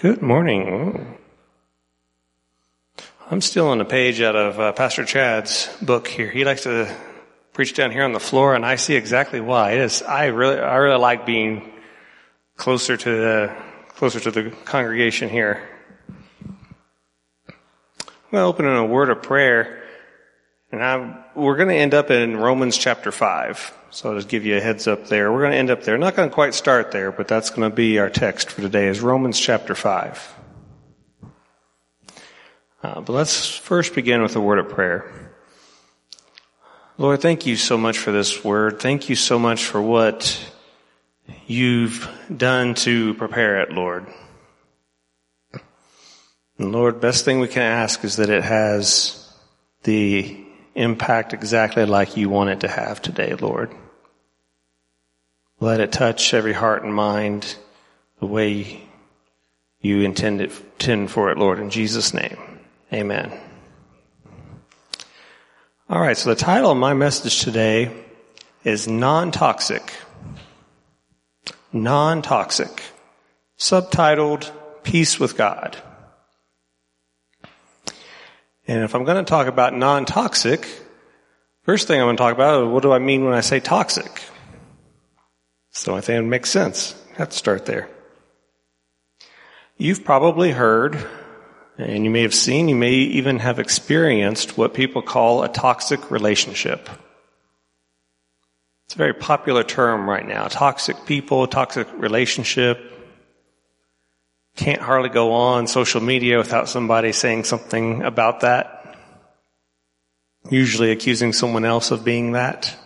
Good morning. I'm still on a page out of uh, Pastor Chad's book here. He likes to preach down here on the floor, and I see exactly why. It is. I really, I really like being closer to the closer to the congregation here. Open in a word of prayer, and I'm, we're going to end up in Romans chapter five. So I'll just give you a heads up there. We're going to end up there. Not going to quite start there, but that's going to be our text for today is Romans chapter 5. Uh, but let's first begin with a word of prayer. Lord, thank you so much for this word. Thank you so much for what you've done to prepare it, Lord. And Lord, best thing we can ask is that it has the impact exactly like you want it to have today, Lord. Let it touch every heart and mind the way you intend, it, intend for it, Lord, in Jesus' name. Amen. All right, so the title of my message today is Non-Toxic. Non-Toxic. Subtitled, Peace with God. And if I'm going to talk about non-toxic, first thing I'm going to talk about is what do I mean when I say toxic? So I think it makes sense. I have to start there. You've probably heard, and you may have seen, you may even have experienced what people call a toxic relationship. It's a very popular term right now. Toxic people, toxic relationship. Can't hardly go on social media without somebody saying something about that. Usually accusing someone else of being that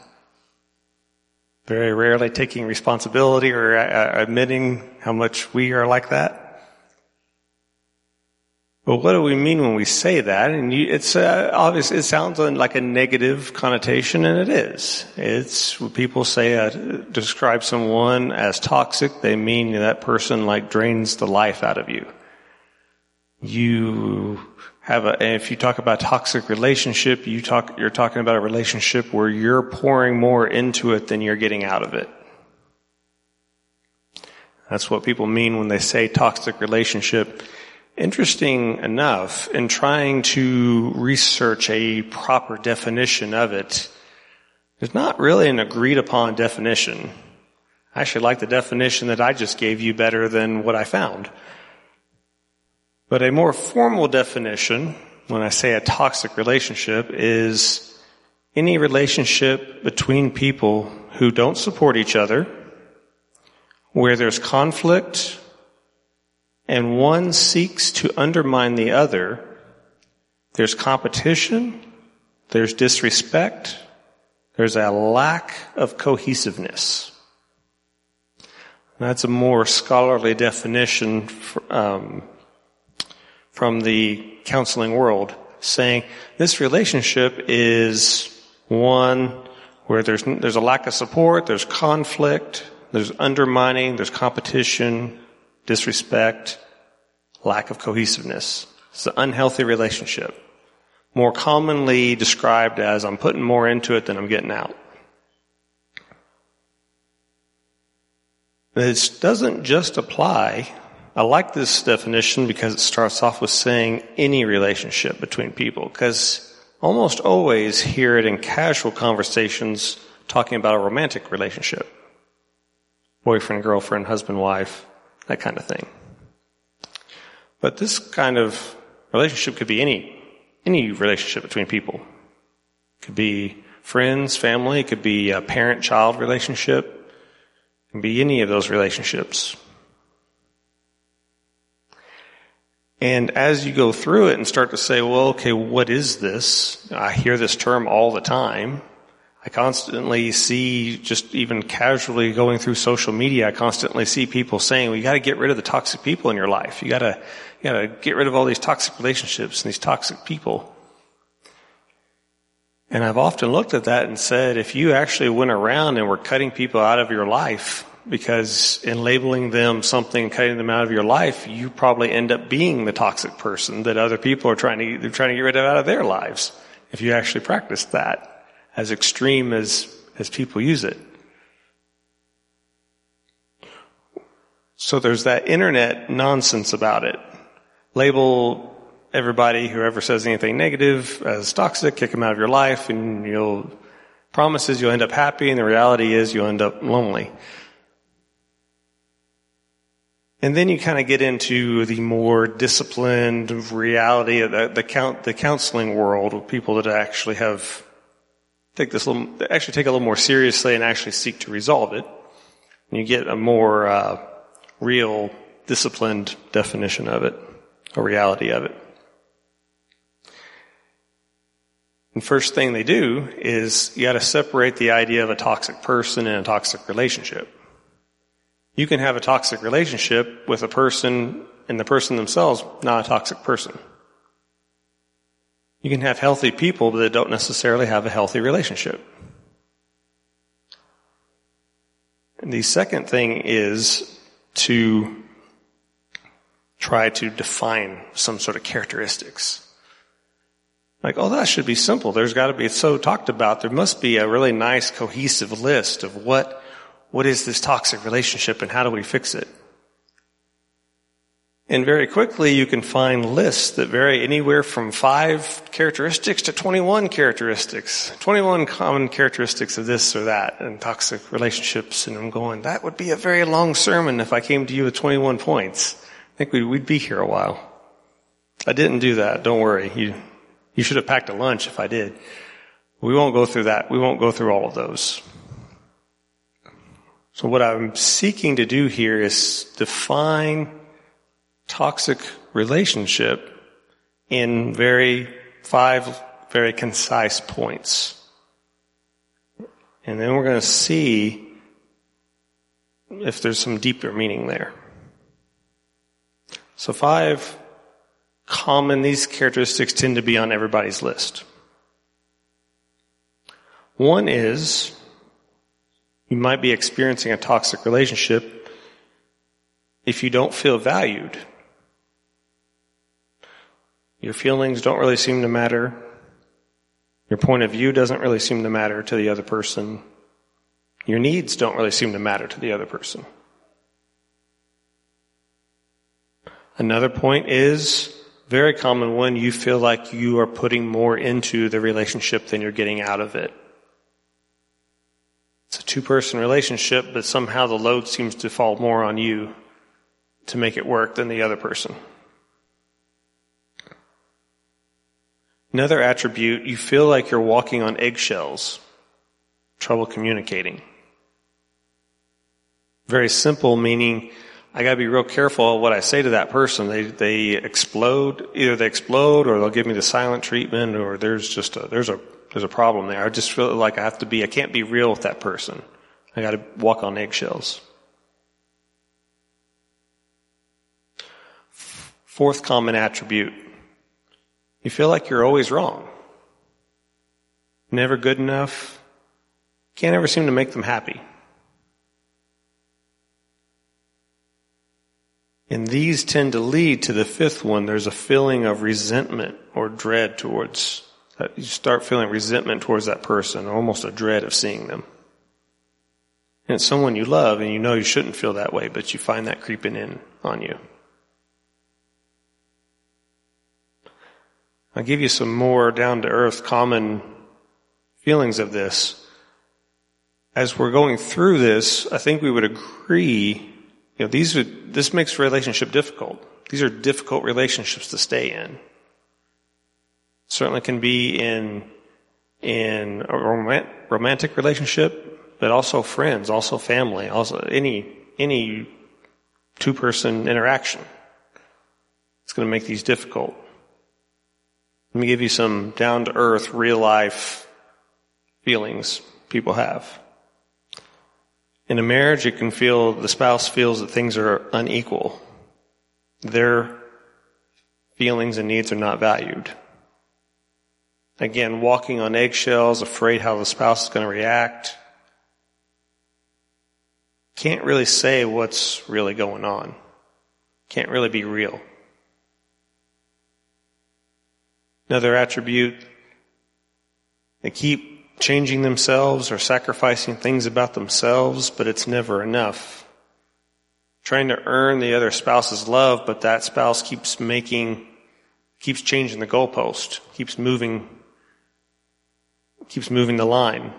very rarely taking responsibility or uh, admitting how much we are like that. But what do we mean when we say that? And you, it's uh, obvious. It sounds like a negative connotation, and it is. It's when people say uh, describe someone as toxic. They mean that person like drains the life out of you. You have a, if you talk about toxic relationship, you talk, you're talking about a relationship where you're pouring more into it than you're getting out of it. That's what people mean when they say toxic relationship. Interesting enough, in trying to research a proper definition of it, there's not really an agreed upon definition. I actually like the definition that I just gave you better than what I found. But a more formal definition, when I say a toxic relationship, is any relationship between people who don't support each other, where there's conflict, and one seeks to undermine the other, there's competition, there's disrespect, there's a lack of cohesiveness. That's a more scholarly definition um, from the counseling world saying this relationship is one where there's, there's a lack of support, there's conflict, there's undermining, there's competition, disrespect, lack of cohesiveness. It's an unhealthy relationship. More commonly described as I'm putting more into it than I'm getting out. This doesn't just apply I like this definition because it starts off with saying any relationship between people, because almost always hear it in casual conversations talking about a romantic relationship. Boyfriend, girlfriend, husband, wife, that kind of thing. But this kind of relationship could be any, any relationship between people. It could be friends, family, it could be a parent-child relationship, it can be any of those relationships. And as you go through it and start to say, well, okay, what is this? I hear this term all the time. I constantly see, just even casually going through social media, I constantly see people saying, well, you gotta get rid of the toxic people in your life. You gotta, you gotta get rid of all these toxic relationships and these toxic people. And I've often looked at that and said, if you actually went around and were cutting people out of your life, because in labeling them something, cutting them out of your life, you probably end up being the toxic person that other people are trying to, they're trying to get rid of out of their lives. If you actually practice that, as extreme as, as people use it. So there's that internet nonsense about it. Label everybody, whoever says anything negative as toxic, kick them out of your life and you'll, promises you'll end up happy and the reality is you'll end up lonely. And then you kind of get into the more disciplined reality of the, the, count, the counseling world with people that actually have take this little, actually take it a little more seriously and actually seek to resolve it. And you get a more uh, real, disciplined definition of it, a reality of it. And first thing they do is you got to separate the idea of a toxic person and a toxic relationship. You can have a toxic relationship with a person and the person themselves not a toxic person. You can have healthy people they don't necessarily have a healthy relationship. And the second thing is to try to define some sort of characteristics. Like, oh, that should be simple. There's got to be, it's so talked about. There must be a really nice cohesive list of what, what is this toxic relationship and how do we fix it? And very quickly you can find lists that vary anywhere from five characteristics to 21 characteristics. 21 common characteristics of this or that and toxic relationships. And I'm going, that would be a very long sermon if I came to you with 21 points. I think we'd, we'd be here a while. I didn't do that. Don't worry. You, you should have packed a lunch if I did. We won't go through that. We won't go through all of those. So what I'm seeking to do here is define toxic relationship in very five very concise points. And then we're going to see if there's some deeper meaning there. So five common, these characteristics tend to be on everybody's list. One is you might be experiencing a toxic relationship if you don't feel valued. Your feelings don't really seem to matter. Your point of view doesn't really seem to matter to the other person. Your needs don't really seem to matter to the other person. Another point is very common one, you feel like you are putting more into the relationship than you're getting out of it. It's a two person relationship, but somehow the load seems to fall more on you to make it work than the other person. Another attribute, you feel like you're walking on eggshells, trouble communicating. Very simple, meaning I gotta be real careful what I say to that person. They, they explode, either they explode or they'll give me the silent treatment or there's just a, there's a, there's a problem there. I just feel like I have to be, I can't be real with that person. I gotta walk on eggshells. Fourth common attribute. You feel like you're always wrong. Never good enough. Can't ever seem to make them happy. And these tend to lead to the fifth one. There's a feeling of resentment or dread towards, you start feeling resentment towards that person, almost a dread of seeing them. And it's someone you love and you know you shouldn't feel that way, but you find that creeping in on you. I'll give you some more down to earth common feelings of this. As we're going through this, I think we would agree you know, these are, this makes relationship difficult. These are difficult relationships to stay in. Certainly can be in, in a romantic relationship, but also friends, also family, also any, any two person interaction. It's going to make these difficult. Let me give you some down to earth, real life feelings people have. In a marriage, it can feel, the spouse feels that things are unequal. Their feelings and needs are not valued. Again, walking on eggshells, afraid how the spouse is going to react. Can't really say what's really going on. Can't really be real. Another attribute, they keep changing themselves or sacrificing things about themselves, but it's never enough. trying to earn the other spouse's love, but that spouse keeps making, keeps changing the goalpost, keeps moving, keeps moving the line.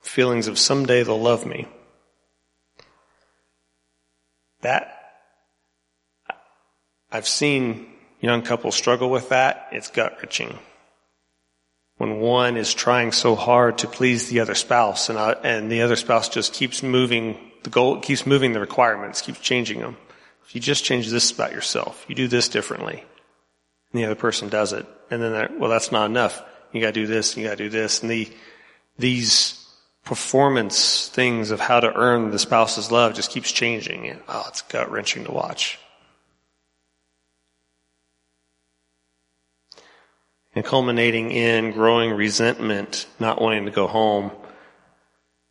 Feelings of someday they'll love me. That, I've seen young couples struggle with that. It's gut wrenching. When one is trying so hard to please the other spouse and, I, and the other spouse just keeps moving the goal, keeps moving the requirements, keeps changing them. If you just change this about yourself, you do this differently, and the other person does it, and then well, that's not enough. You gotta do this, you gotta do this, and the, these performance things of how to earn the spouse's love just keeps changing. And, oh, it's gut wrenching to watch. And culminating in growing resentment, not wanting to go home.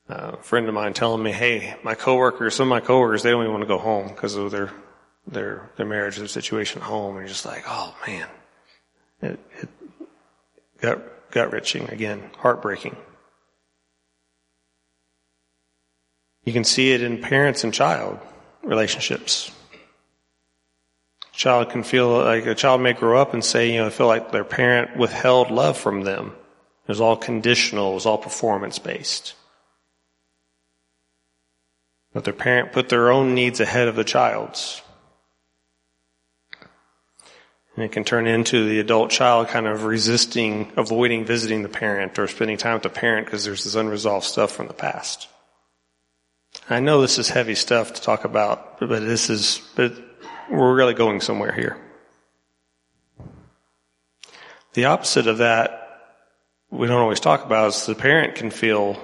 Uh, a friend of mine telling me, "Hey, my coworkers, some of my coworkers, they don't even want to go home because of their their their marriage, their situation at home." And you're just like, "Oh man, it, it gut gut wrenching again, heartbreaking." You can see it in parents and child relationships. Child can feel like a child may grow up and say, you know, I feel like their parent withheld love from them. It was all conditional, it was all performance based. But their parent put their own needs ahead of the child's. And it can turn into the adult child kind of resisting, avoiding visiting the parent or spending time with the parent because there's this unresolved stuff from the past. I know this is heavy stuff to talk about, but this is, but we're really going somewhere here. The opposite of that, we don't always talk about is the parent can feel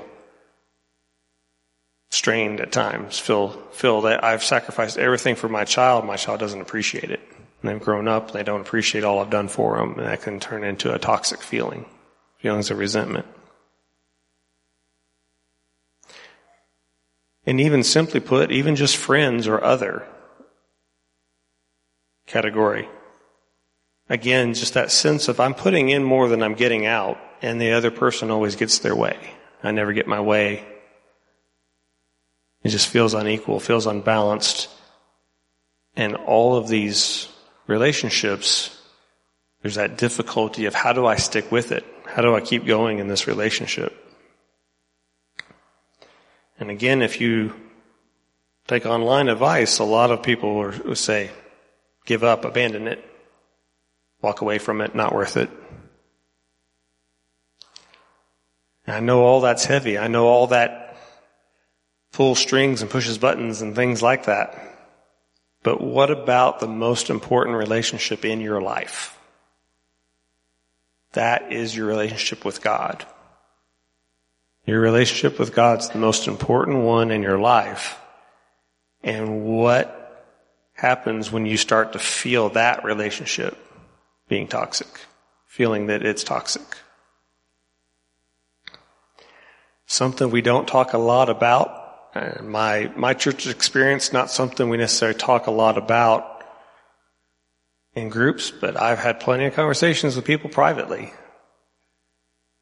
strained at times, feel, feel that I've sacrificed everything for my child, my child doesn't appreciate it. And they've grown up, they don't appreciate all I've done for them, and that can turn into a toxic feeling, feelings of resentment. And even simply put, even just friends or other category. Again, just that sense of I'm putting in more than I'm getting out, and the other person always gets their way. I never get my way. It just feels unequal, feels unbalanced. And all of these relationships, there's that difficulty of how do I stick with it? How do I keep going in this relationship? And again, if you take online advice, a lot of people will say, give up, abandon it, walk away from it, not worth it. And I know all that's heavy. I know all that pulls strings and pushes buttons and things like that. But what about the most important relationship in your life? That is your relationship with God. Your relationship with God's the most important one in your life. And what happens when you start to feel that relationship being toxic? Feeling that it's toxic. Something we don't talk a lot about. Uh, my, my church's experience, not something we necessarily talk a lot about in groups, but I've had plenty of conversations with people privately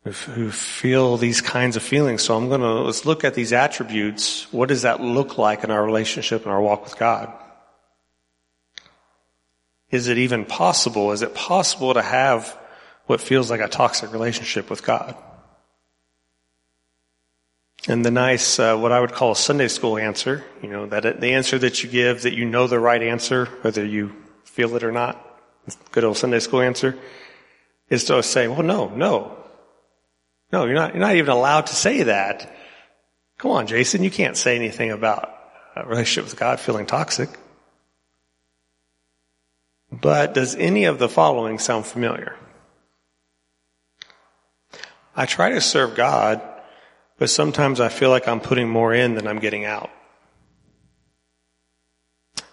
who feel these kinds of feelings. So I'm going to, let's look at these attributes. What does that look like in our relationship and our walk with God? Is it even possible? Is it possible to have what feels like a toxic relationship with God? And the nice, uh, what I would call a Sunday school answer, you know, that it, the answer that you give, that you know the right answer, whether you feel it or not, good old Sunday school answer, is to say, well, no, no, no, you're not, you're not even allowed to say that. Come on, Jason, you can't say anything about a relationship with God feeling toxic. But does any of the following sound familiar? I try to serve God, but sometimes I feel like I'm putting more in than I'm getting out.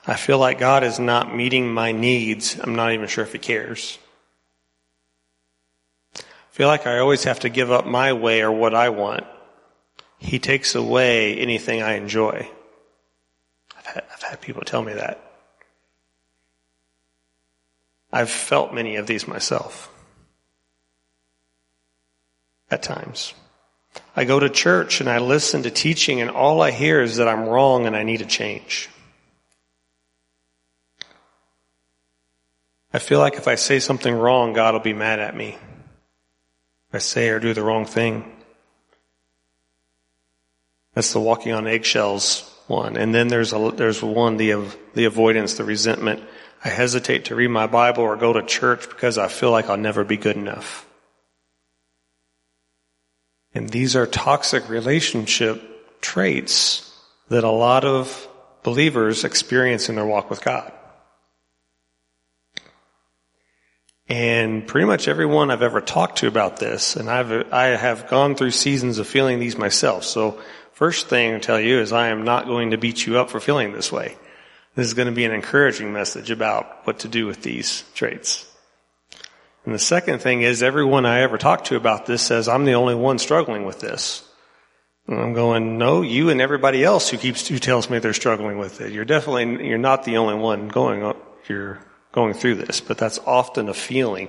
I feel like God is not meeting my needs. I'm not even sure if He cares I feel like I always have to give up my way or what I want. He takes away anything I enjoy. I've had, I've had people tell me that. I've felt many of these myself. At times. I go to church and I listen to teaching and all I hear is that I'm wrong and I need a change. I feel like if I say something wrong, God will be mad at me. If I say or do the wrong thing. That's the walking on eggshells one. And then there's a, there's one, the, the avoidance, the resentment. I hesitate to read my Bible or go to church because I feel like I'll never be good enough. And these are toxic relationship traits that a lot of believers experience in their walk with God. And pretty much everyone I've ever talked to about this, and I've, I have gone through seasons of feeling these myself. So first thing I tell you is I am not going to beat you up for feeling this way. This is going to be an encouraging message about what to do with these traits. And the second thing is everyone I ever talk to about this says I'm the only one struggling with this. And I'm going, no, you and everybody else who keeps, who tells me they're struggling with it. You're definitely, you're not the only one going, you're going through this, but that's often a feeling.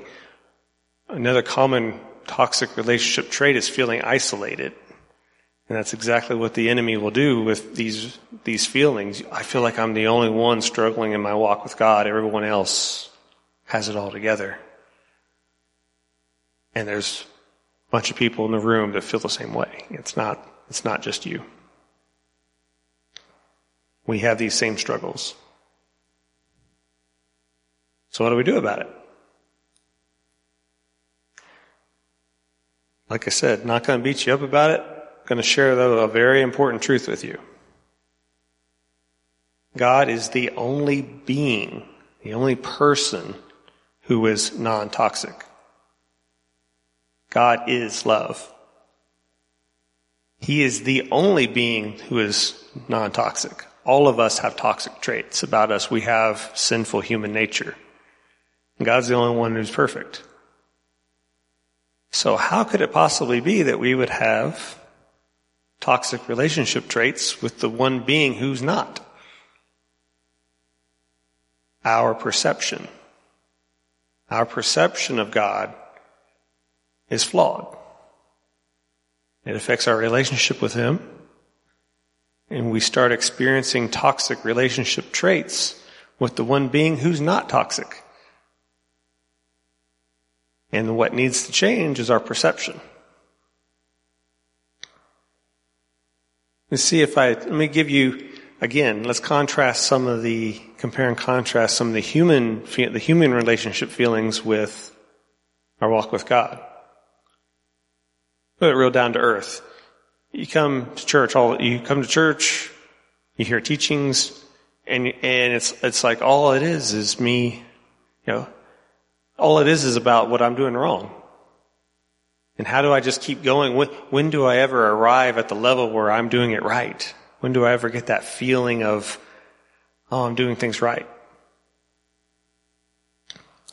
Another common toxic relationship trait is feeling isolated. And that's exactly what the enemy will do with these, these feelings. I feel like I'm the only one struggling in my walk with God. Everyone else has it all together. And there's a bunch of people in the room that feel the same way. It's not, it's not just you. We have these same struggles. So what do we do about it? Like I said, not going to beat you up about it. Going to share though a very important truth with you. God is the only being, the only person who is non-toxic. God is love. He is the only being who is non-toxic. All of us have toxic traits about us. We have sinful human nature. God's the only one who's perfect. So how could it possibly be that we would have toxic relationship traits with the one being who's not? Our perception. Our perception of God is flawed. It affects our relationship with Him. And we start experiencing toxic relationship traits with the one being who's not toxic. And what needs to change is our perception. Let's see if I, let me give you, again, let's contrast some of the, compare and contrast some of the human, the human relationship feelings with our walk with God. Put it real down to earth. You come to church, all, you come to church, you hear teachings, and, and it's, it's like all it is is me, you know, all it is is about what I'm doing wrong. And how do I just keep going? When, when do I ever arrive at the level where I'm doing it right? When do I ever get that feeling of, oh, I'm doing things right?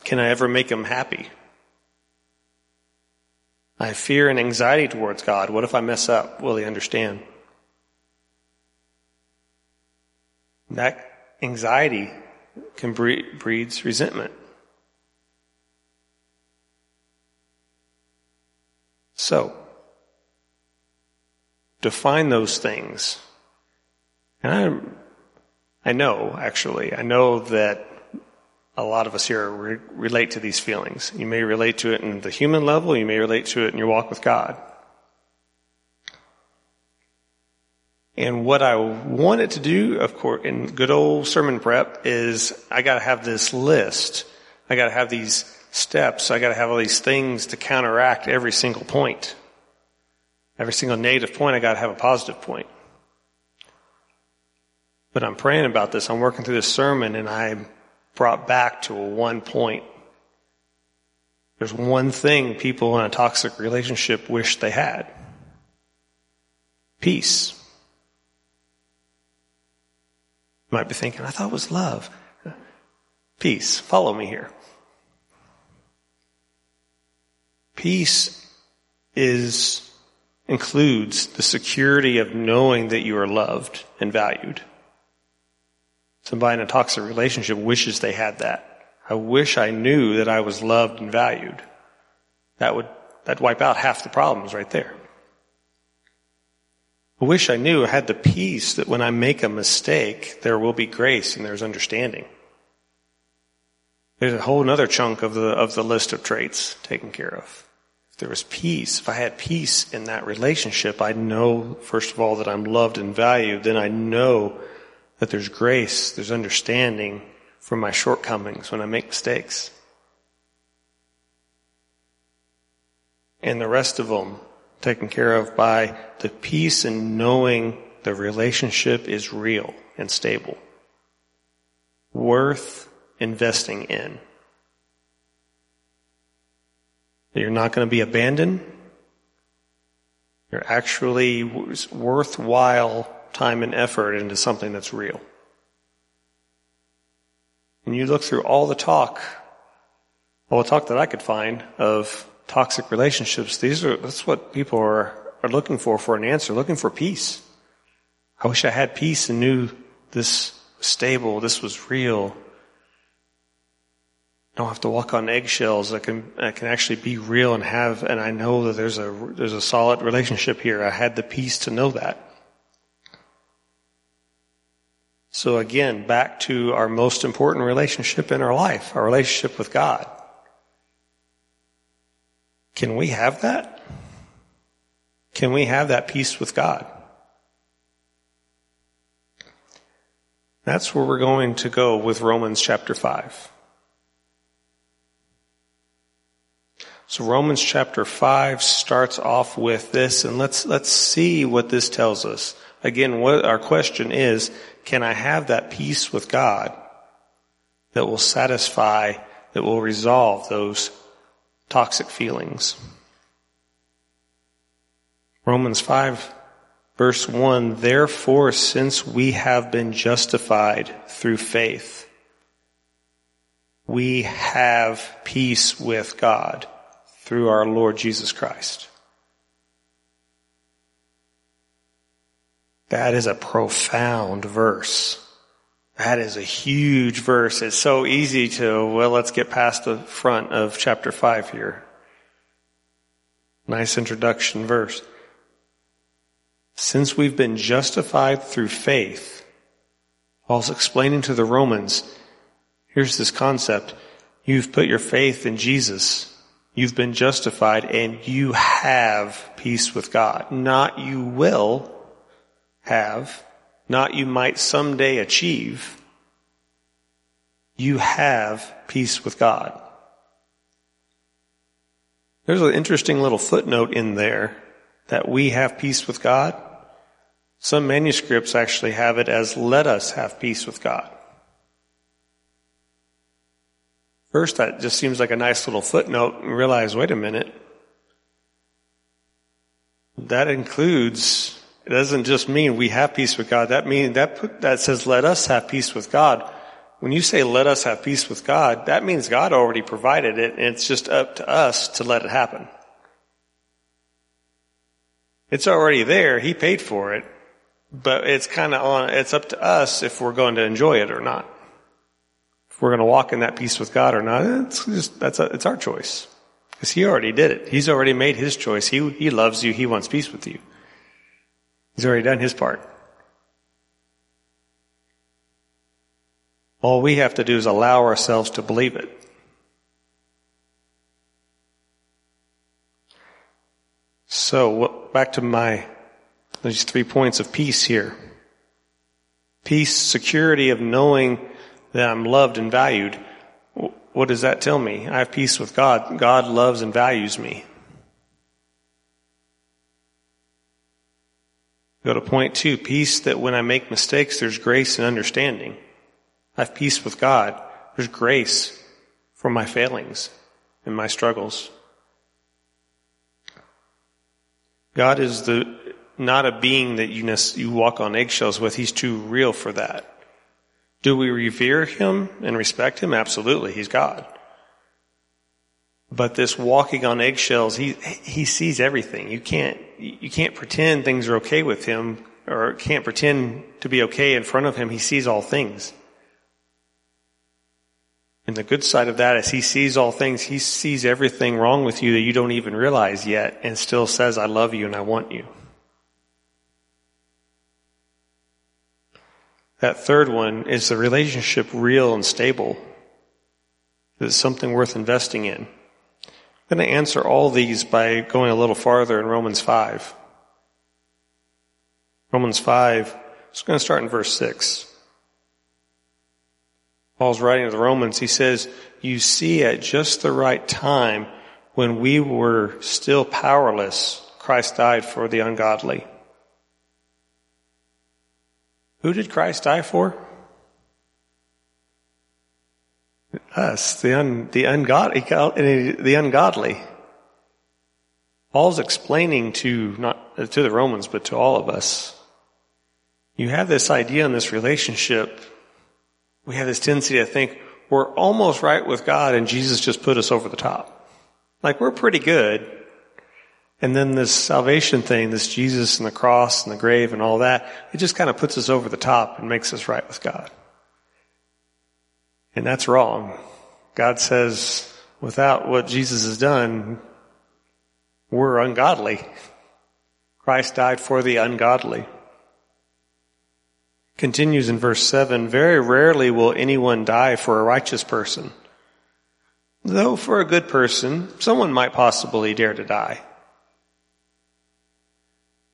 Can I ever make him happy? I have fear and anxiety towards God. What if I mess up? Will he understand? That anxiety can breed, breeds resentment. So, define those things. And I, I know, actually, I know that a lot of us here re- relate to these feelings. You may relate to it in the human level, you may relate to it in your walk with God. And what I wanted to do, of course, in good old sermon prep is I gotta have this list. I gotta have these steps. I got to have all these things to counteract every single point. Every single negative point, I got to have a positive point. But I'm praying about this. I'm working through this sermon and I'm brought back to a one point. There's one thing people in a toxic relationship wish they had. Peace. You might be thinking, I thought it was love. Peace. Follow me here. Peace is, includes the security of knowing that you are loved and valued. Somebody in a toxic relationship wishes they had that. I wish I knew that I was loved and valued. That would, that'd wipe out half the problems right there. I wish I knew I had the peace that when I make a mistake, there will be grace and there's understanding. There's a whole other chunk of the, of the list of traits taken care of. If there was peace, if I had peace in that relationship, I know, first of all, that I'm loved and valued. Then I know that there's grace, there's understanding for my shortcomings when I make mistakes. And the rest of them taken care of by the peace and knowing the relationship is real and stable. Worth investing in. That you're not going to be abandoned. You're actually worthwhile time and effort into something that's real. And you look through all the talk, all the talk that I could find of toxic relationships, these are, that's what people are, are looking for, for an answer, looking for peace. I wish I had peace and knew this stable, this was real. I don't have to walk on eggshells. I can, I can actually be real and have, and I know that there's a, there's a solid relationship here. I had the peace to know that. So again, back to our most important relationship in our life, our relationship with God. Can we have that? Can we have that peace with God? That's where we're going to go with Romans chapter 5. So Romans chapter 5 starts off with this and let's, let's see what this tells us. Again, what our question is, can I have that peace with God that will satisfy, that will resolve those toxic feelings? Romans 5 verse 1, therefore since we have been justified through faith, we have peace with God through our Lord Jesus Christ. That is a profound verse. That is a huge verse. It's so easy to, well, let's get past the front of chapter 5 here. Nice introduction verse. Since we've been justified through faith, Paul's explaining to the Romans, here's this concept. You've put your faith in Jesus. You've been justified and you have peace with God. Not you will, have, not you might someday achieve, you have peace with God. There's an interesting little footnote in there that we have peace with God. Some manuscripts actually have it as let us have peace with God. First, that just seems like a nice little footnote and realize, wait a minute. That includes it doesn't just mean we have peace with God. That means that that says let us have peace with God. When you say let us have peace with God, that means God already provided it and it's just up to us to let it happen. It's already there. He paid for it, but it's kind of on, it's up to us if we're going to enjoy it or not. If we're going to walk in that peace with God or not, it's just, that's a, it's our choice. Because He already did it. He's already made His choice. He, He loves you. He wants peace with you. He's already done his part. All we have to do is allow ourselves to believe it. So, back to my, these three points of peace here. Peace, security of knowing that I'm loved and valued. What does that tell me? I have peace with God. God loves and values me. Go to point two, peace that when I make mistakes, there's grace and understanding. I have peace with God. There's grace for my failings and my struggles. God is the, not a being that you, you walk on eggshells with. He's too real for that. Do we revere him and respect him? Absolutely. He's God. But this walking on eggshells, he, he sees everything. You can't, you can't pretend things are okay with him or can't pretend to be okay in front of him. He sees all things. And the good side of that is he sees all things. He sees everything wrong with you that you don't even realize yet and still says, I love you and I want you. That third one is the relationship real and stable? Is it something worth investing in? I'm going to answer all these by going a little farther in Romans 5. Romans 5, it's going to start in verse 6. Paul's writing to the Romans, he says, You see, at just the right time, when we were still powerless, Christ died for the ungodly. Who did Christ die for? Us, the, un, the, ungodly, the ungodly. Paul's explaining to, not to the Romans, but to all of us. You have this idea in this relationship. We have this tendency to think we're almost right with God and Jesus just put us over the top. Like we're pretty good. And then this salvation thing, this Jesus and the cross and the grave and all that, it just kind of puts us over the top and makes us right with God. And that's wrong. God says, without what Jesus has done, we're ungodly. Christ died for the ungodly. Continues in verse 7, very rarely will anyone die for a righteous person. Though for a good person, someone might possibly dare to die.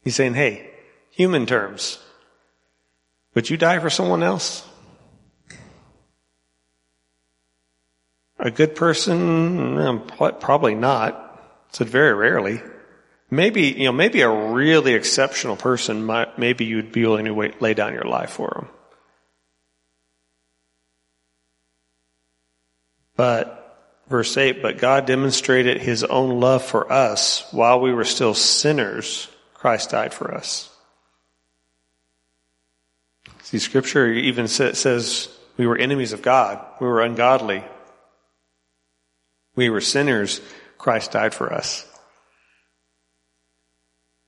He's saying, hey, human terms, would you die for someone else? A good person? Eh, probably not. Said very rarely. Maybe, you know, maybe a really exceptional person might, maybe you'd be willing to lay down your life for them. But, verse 8, but God demonstrated his own love for us while we were still sinners. Christ died for us. See, scripture even says we were enemies of God. We were ungodly. We were sinners. Christ died for us.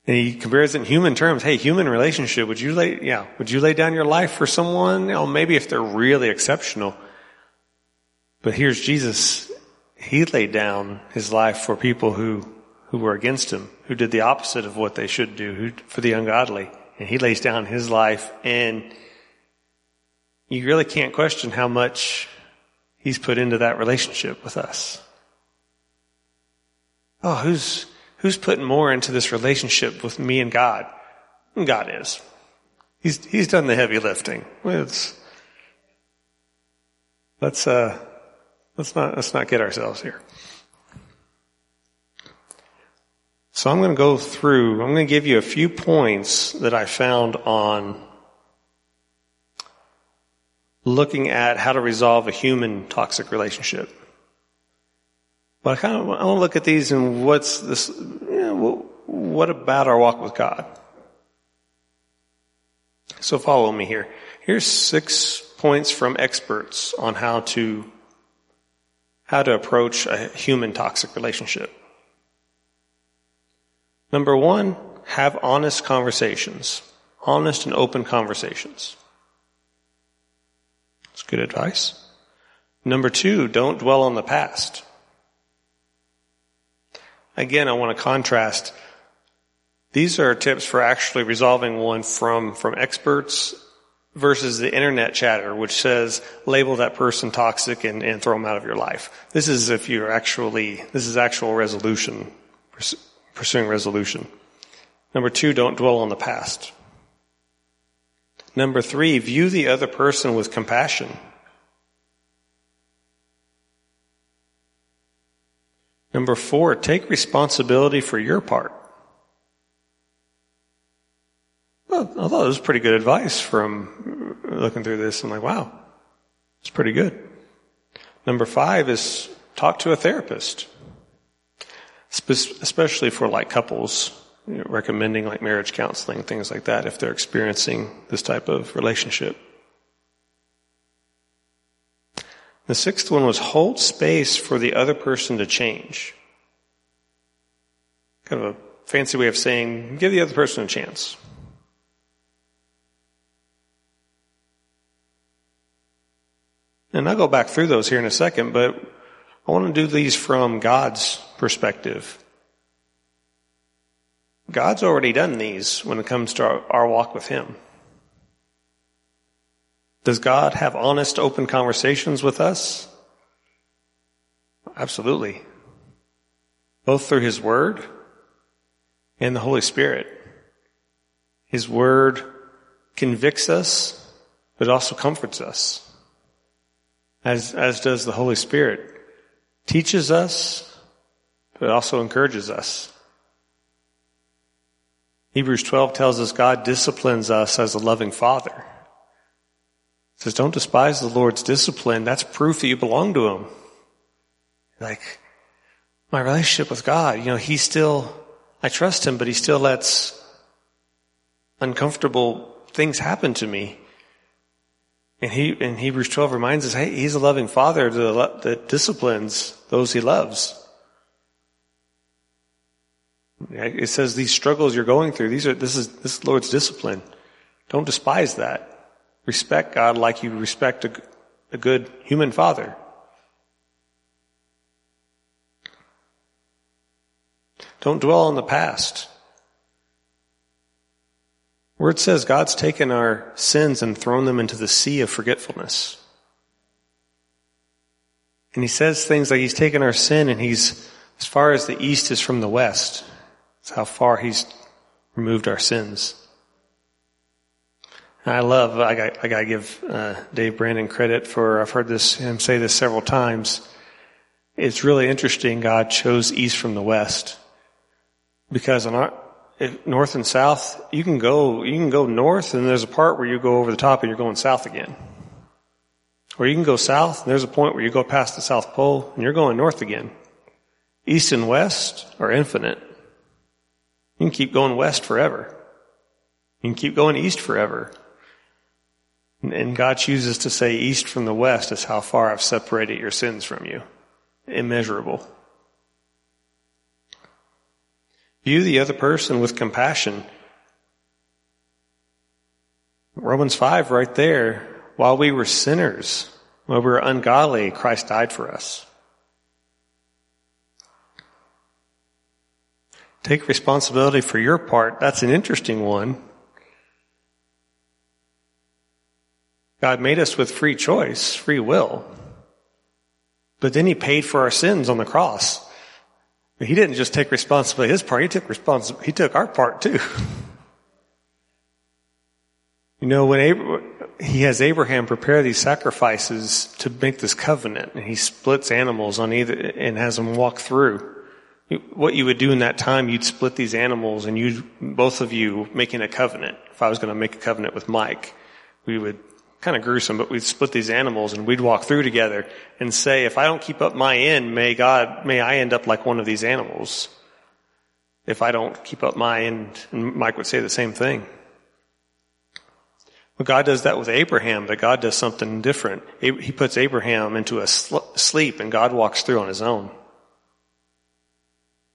And he compares it in human terms. Hey, human relationship, would you lay, yeah, would you lay down your life for someone? Know, maybe if they're really exceptional. But here's Jesus. He laid down his life for people who who were against him, who did the opposite of what they should do, who, for the ungodly. And he lays down his life and you really can't question how much he's put into that relationship with us. Oh, who's, who's putting more into this relationship with me and God? God is. He's, he's done the heavy lifting. Let's, let's, uh, let's not, let's not get ourselves here. So I'm going to go through, I'm going to give you a few points that I found on looking at how to resolve a human toxic relationship. But I kind of I want to look at these and what's this, you know, what about our walk with God? So follow me here. Here's six points from experts on how to, how to approach a human toxic relationship. Number one, have honest conversations. Honest and open conversations. That's good advice. Number two, don't dwell on the past. Again, I want to contrast. These are tips for actually resolving one from, from experts versus the internet chatter, which says label that person toxic and, and throw them out of your life. This is if you're actually, this is actual resolution pursuing resolution. Number two, don't dwell on the past. Number three, view the other person with compassion. Number four, take responsibility for your part. Well, I thought it was pretty good advice from uh, looking through this. I'm like, wow, it's pretty good. Number five is talk to a therapist especially for like couples, you know, recommending like marriage counseling, things like that, if they're experiencing this type of relationship. The sixth one was hold space for the other person to change. Kind of a fancy way of saying give the other person a chance. And I'll go back through those here in a second, but I want to do these from God's perspective. God's already done these when it comes to our, our walk with Him. Does God have honest, open conversations with us? Absolutely. Both through His Word and the Holy Spirit. His Word convicts us, but also comforts us. As, as does the Holy Spirit. Teaches us, but also encourages us. Hebrews 12 tells us God disciplines us as a loving father. It says, don't despise the Lord's discipline. That's proof that you belong to Him. Like, my relationship with God, you know, He still, I trust Him, but He still lets uncomfortable things happen to me. And he, in Hebrews 12 reminds us, hey, He's a loving Father that disciplines those He loves. It says these struggles you're going through, these are, this is, this is Lord's discipline. Don't despise that. Respect God like you respect a, a good human father. Don't dwell on the past. Word says God's taken our sins and thrown them into the sea of forgetfulness. And he says things like he's taken our sin and he's, as far as the east is from the west. That's how far he's removed our sins. I love, I got, I got to give uh, Dave Brandon credit for, I've heard this, him say this several times. It's really interesting God chose east from the west. Because on our, north and south, you can go, you can go north and there's a part where you go over the top and you're going south again. Or you can go south and there's a point where you go past the South Pole and you're going north again. East and west are infinite. You can keep going west forever. You can keep going east forever. And God chooses to say east from the west is how far I've separated your sins from you. Immeasurable. View the other person with compassion. Romans 5 right there. While we were sinners, while we were ungodly, Christ died for us. Take responsibility for your part. That's an interesting one. God made us with free choice, free will. But then he paid for our sins on the cross. He didn't just take responsibility his part, he took responsibility, he took our part too. You know, when Abraham, he has Abraham prepare these sacrifices to make this covenant, and he splits animals on either, and has them walk through. What you would do in that time, you'd split these animals and you, both of you, making a covenant. If I was going to make a covenant with Mike, we would kind of gruesome, but we'd split these animals and we'd walk through together and say, if I don't keep up my end, may God, may I end up like one of these animals. If I don't keep up my end, and Mike would say the same thing. But God does that with Abraham, but God does something different. He puts Abraham into a sleep and God walks through on his own.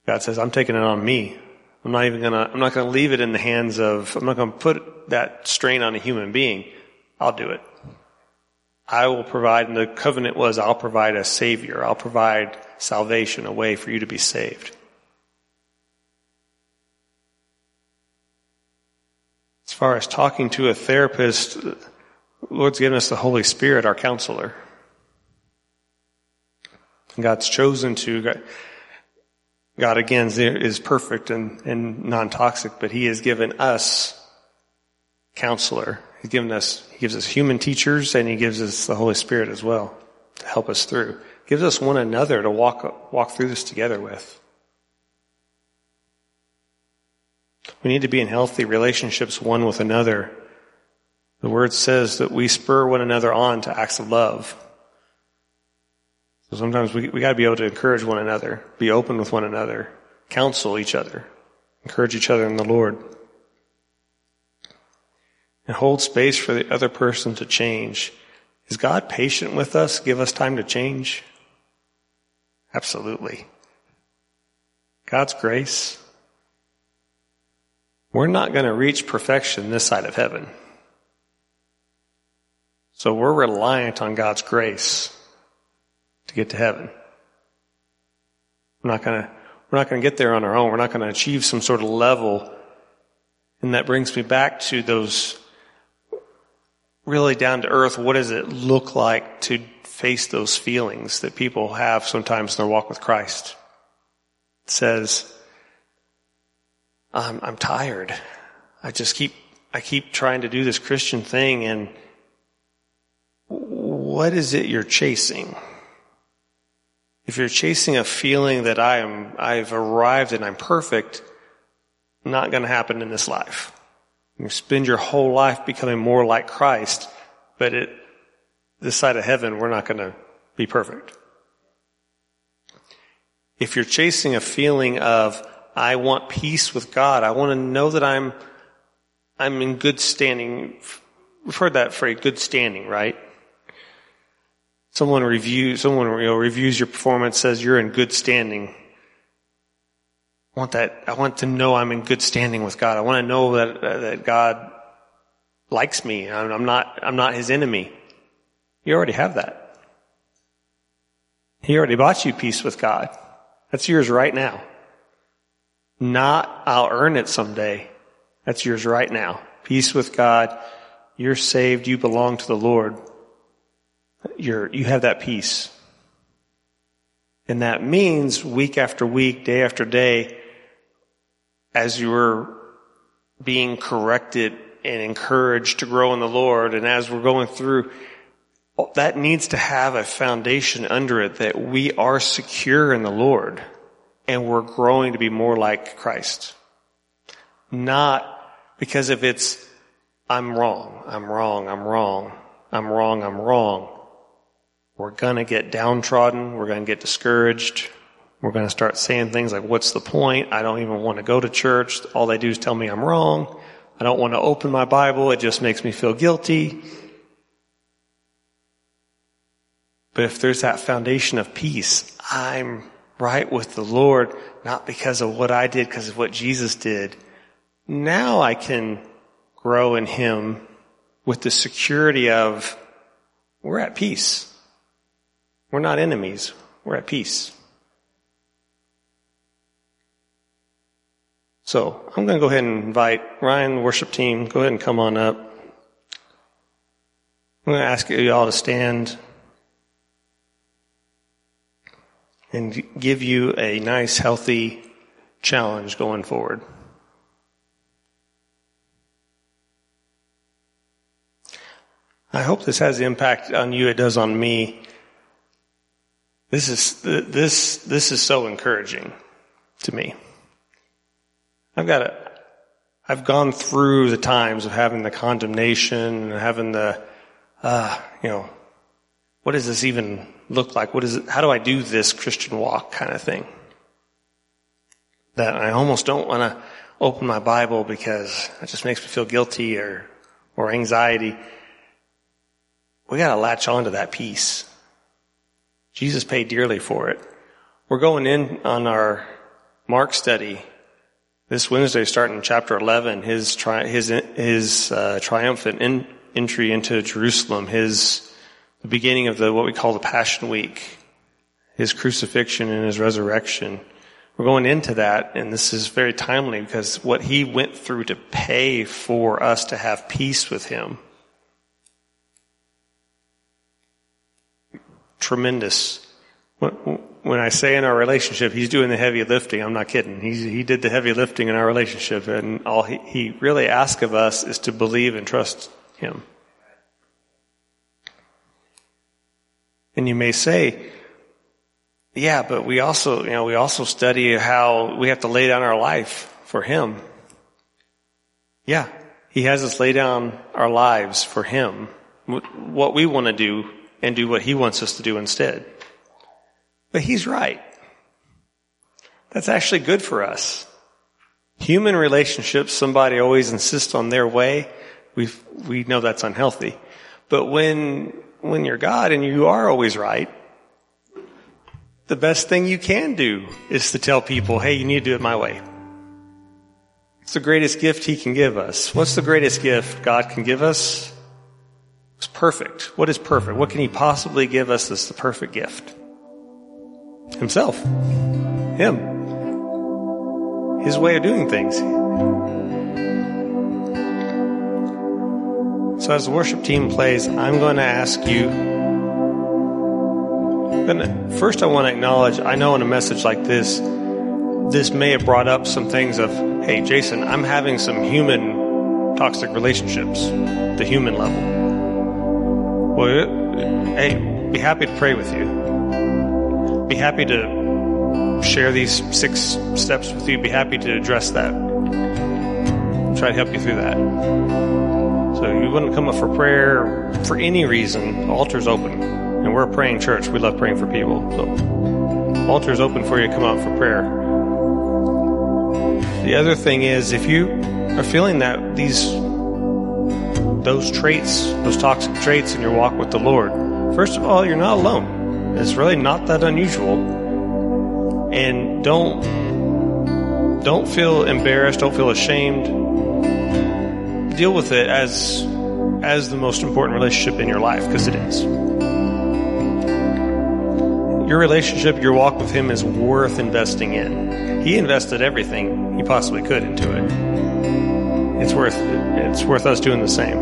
God says, I'm taking it on me. I'm not even gonna, I'm not gonna leave it in the hands of, I'm not gonna put that strain on a human being. I'll do it. I will provide, and the covenant was, I'll provide a savior. I'll provide salvation, a way for you to be saved. As far as talking to a therapist, Lord's given us the Holy Spirit, our counselor. God's chosen to, God again is perfect and, and non-toxic, but He has given us counselor. He's given us, He gives us human teachers and He gives us the Holy Spirit as well to help us through. He Gives us one another to walk, walk through this together with. We need to be in healthy relationships one with another. The word says that we spur one another on to acts of love. So sometimes we, we gotta be able to encourage one another, be open with one another, counsel each other, encourage each other in the Lord and hold space for the other person to change. Is God patient with us? Give us time to change? Absolutely. God's grace. We're not going to reach perfection this side of heaven. So we're reliant on God's grace to get to heaven. We're not going to, we're not going to get there on our own. We're not going to achieve some sort of level. And that brings me back to those really down to earth, what does it look like to face those feelings that people have sometimes in their walk with Christ? It says, I'm, I'm tired. I just keep, I keep trying to do this Christian thing and what is it you're chasing? If you're chasing a feeling that I am, I've arrived and I'm perfect, not going to happen in this life. You spend your whole life becoming more like Christ, but at this side of heaven, we're not going to be perfect. If you're chasing a feeling of, I want peace with God, I want to know that I'm, I'm in good standing. We've heard that phrase, good standing, right? Someone reviews, someone you know, reviews your performance, says you're in good standing. I want that, I want to know I'm in good standing with God. I want to know that, uh, that God likes me. I'm not, I'm not his enemy. You already have that. He already bought you peace with God. That's yours right now. Not, I'll earn it someday. That's yours right now. Peace with God. You're saved. You belong to the Lord you're, you have that peace. And that means week after week, day after day, as you're being corrected and encouraged to grow in the Lord, and as we're going through, that needs to have a foundation under it that we are secure in the Lord and we're growing to be more like Christ. Not because if it's, I'm wrong, I'm wrong, I'm wrong, I'm wrong, I'm wrong. We're gonna get downtrodden. We're gonna get discouraged. We're gonna start saying things like, what's the point? I don't even want to go to church. All they do is tell me I'm wrong. I don't want to open my Bible. It just makes me feel guilty. But if there's that foundation of peace, I'm right with the Lord, not because of what I did, because of what Jesus did. Now I can grow in Him with the security of we're at peace. We're not enemies. We're at peace. So I'm going to go ahead and invite Ryan, the worship team, go ahead and come on up. I'm going to ask you all to stand and give you a nice, healthy challenge going forward. I hope this has the impact on you it does on me this is, this, this is so encouraging to me. I've got a, I've gone through the times of having the condemnation and having the, uh, you know, what does this even look like? What is it? How do I do this Christian walk kind of thing? That I almost don't want to open my Bible because it just makes me feel guilty or, or anxiety. We got to latch on to that peace Jesus paid dearly for it. We're going in on our Mark study this Wednesday, starting in chapter 11, his, tri- his, his uh, triumphant in- entry into Jerusalem, his, the beginning of the, what we call the Passion Week, his crucifixion and his resurrection. We're going into that, and this is very timely because what he went through to pay for us to have peace with him tremendous. When I say in our relationship, he's doing the heavy lifting, I'm not kidding. He's, he did the heavy lifting in our relationship, and all he, he really asks of us is to believe and trust him. And you may say, yeah, but we also, you know, we also study how we have to lay down our life for him. Yeah, he has us lay down our lives for him. What we want to do and do what he wants us to do instead. But he's right. That's actually good for us. Human relationships, somebody always insists on their way. We we know that's unhealthy. But when when you're God and you are always right, the best thing you can do is to tell people, "Hey, you need to do it my way." It's the greatest gift he can give us. What's the greatest gift God can give us? It's perfect. What is perfect? What can he possibly give us that's the perfect gift? Himself. Him. His way of doing things. So as the worship team plays, I'm going to ask you. Gonna, first, I want to acknowledge. I know in a message like this, this may have brought up some things of, "Hey, Jason, I'm having some human toxic relationships, the human level." Well, hey, be happy to pray with you. Be happy to share these six steps with you. Be happy to address that. Try to help you through that. So you to come up for prayer for any reason, the altar's open. And we're a praying church. We love praying for people. So altar's open for you to come up for prayer. The other thing is if you are feeling that these those traits, those toxic traits in your walk with the Lord, first of all, you're not alone. It's really not that unusual. And don't don't feel embarrassed, don't feel ashamed. Deal with it as as the most important relationship in your life because it is. Your relationship, your walk with him is worth investing in. He invested everything he possibly could into it. It's worth it's worth us doing the same.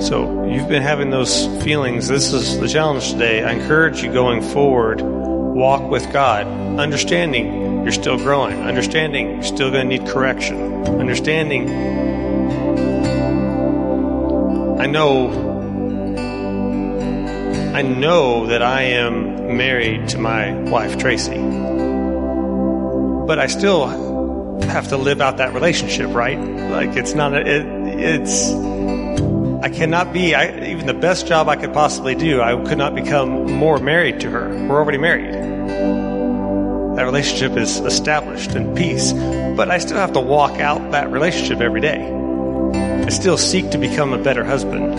So you've been having those feelings. This is the challenge today. I encourage you going forward, walk with God, understanding you're still growing, understanding you're still going to need correction, understanding I know I know that I am married to my wife Tracy. But I still have to live out that relationship, right? Like it's not a, it, it's I cannot be, I, even the best job I could possibly do, I could not become more married to her. We're already married. That relationship is established in peace, but I still have to walk out that relationship every day. I still seek to become a better husband.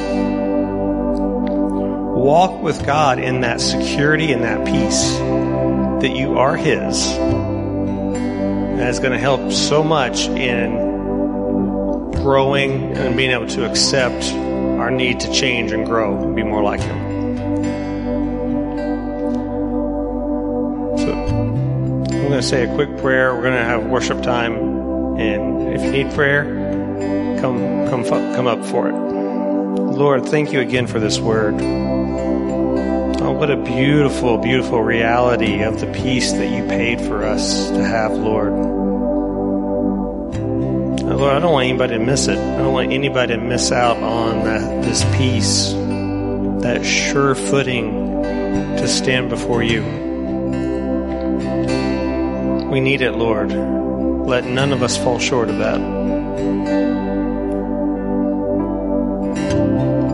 Walk with God in that security and that peace that you are His. That is going to help so much in growing and being able to accept our need to change and grow and be more like Him. So, I'm going to say a quick prayer. We're going to have worship time, and if you need prayer, come come come up for it. Lord, thank you again for this word. Oh, what a beautiful, beautiful reality of the peace that you paid for us to have, Lord. Oh, Lord, I don't want anybody to miss it. I don't want anybody to miss out on that, this peace, that sure footing to stand before you. We need it, Lord. Let none of us fall short of that.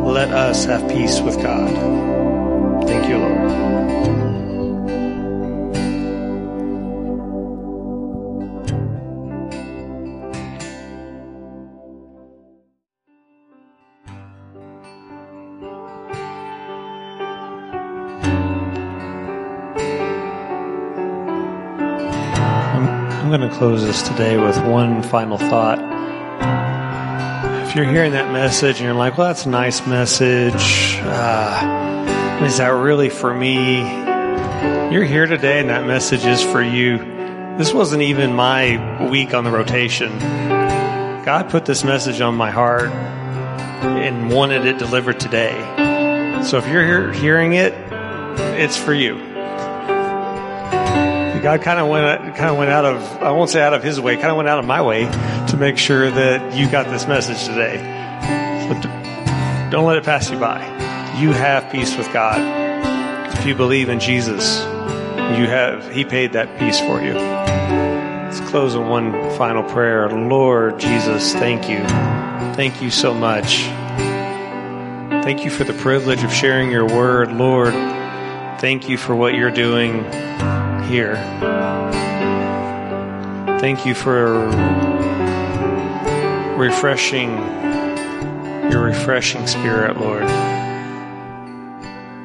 Let us have peace with God. Thank you, Lord. Close this today with one final thought. If you're hearing that message and you're like, well, that's a nice message, uh, is that really for me? You're here today and that message is for you. This wasn't even my week on the rotation. God put this message on my heart and wanted it delivered today. So if you're hearing it, it's for you. God kind of went kind of went out of I won't say out of His way, kind of went out of my way to make sure that you got this message today. Don't let it pass you by. You have peace with God if you believe in Jesus. You have He paid that peace for you. Let's close in one final prayer. Lord Jesus, thank you, thank you so much. Thank you for the privilege of sharing your word, Lord. Thank you for what you're doing here. Thank you for refreshing your refreshing spirit, Lord.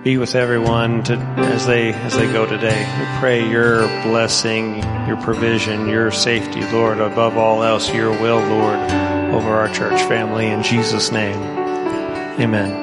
Be with everyone to, as they as they go today. We pray your blessing, your provision, your safety, Lord, above all else, your will, Lord, over our church family in Jesus' name. Amen.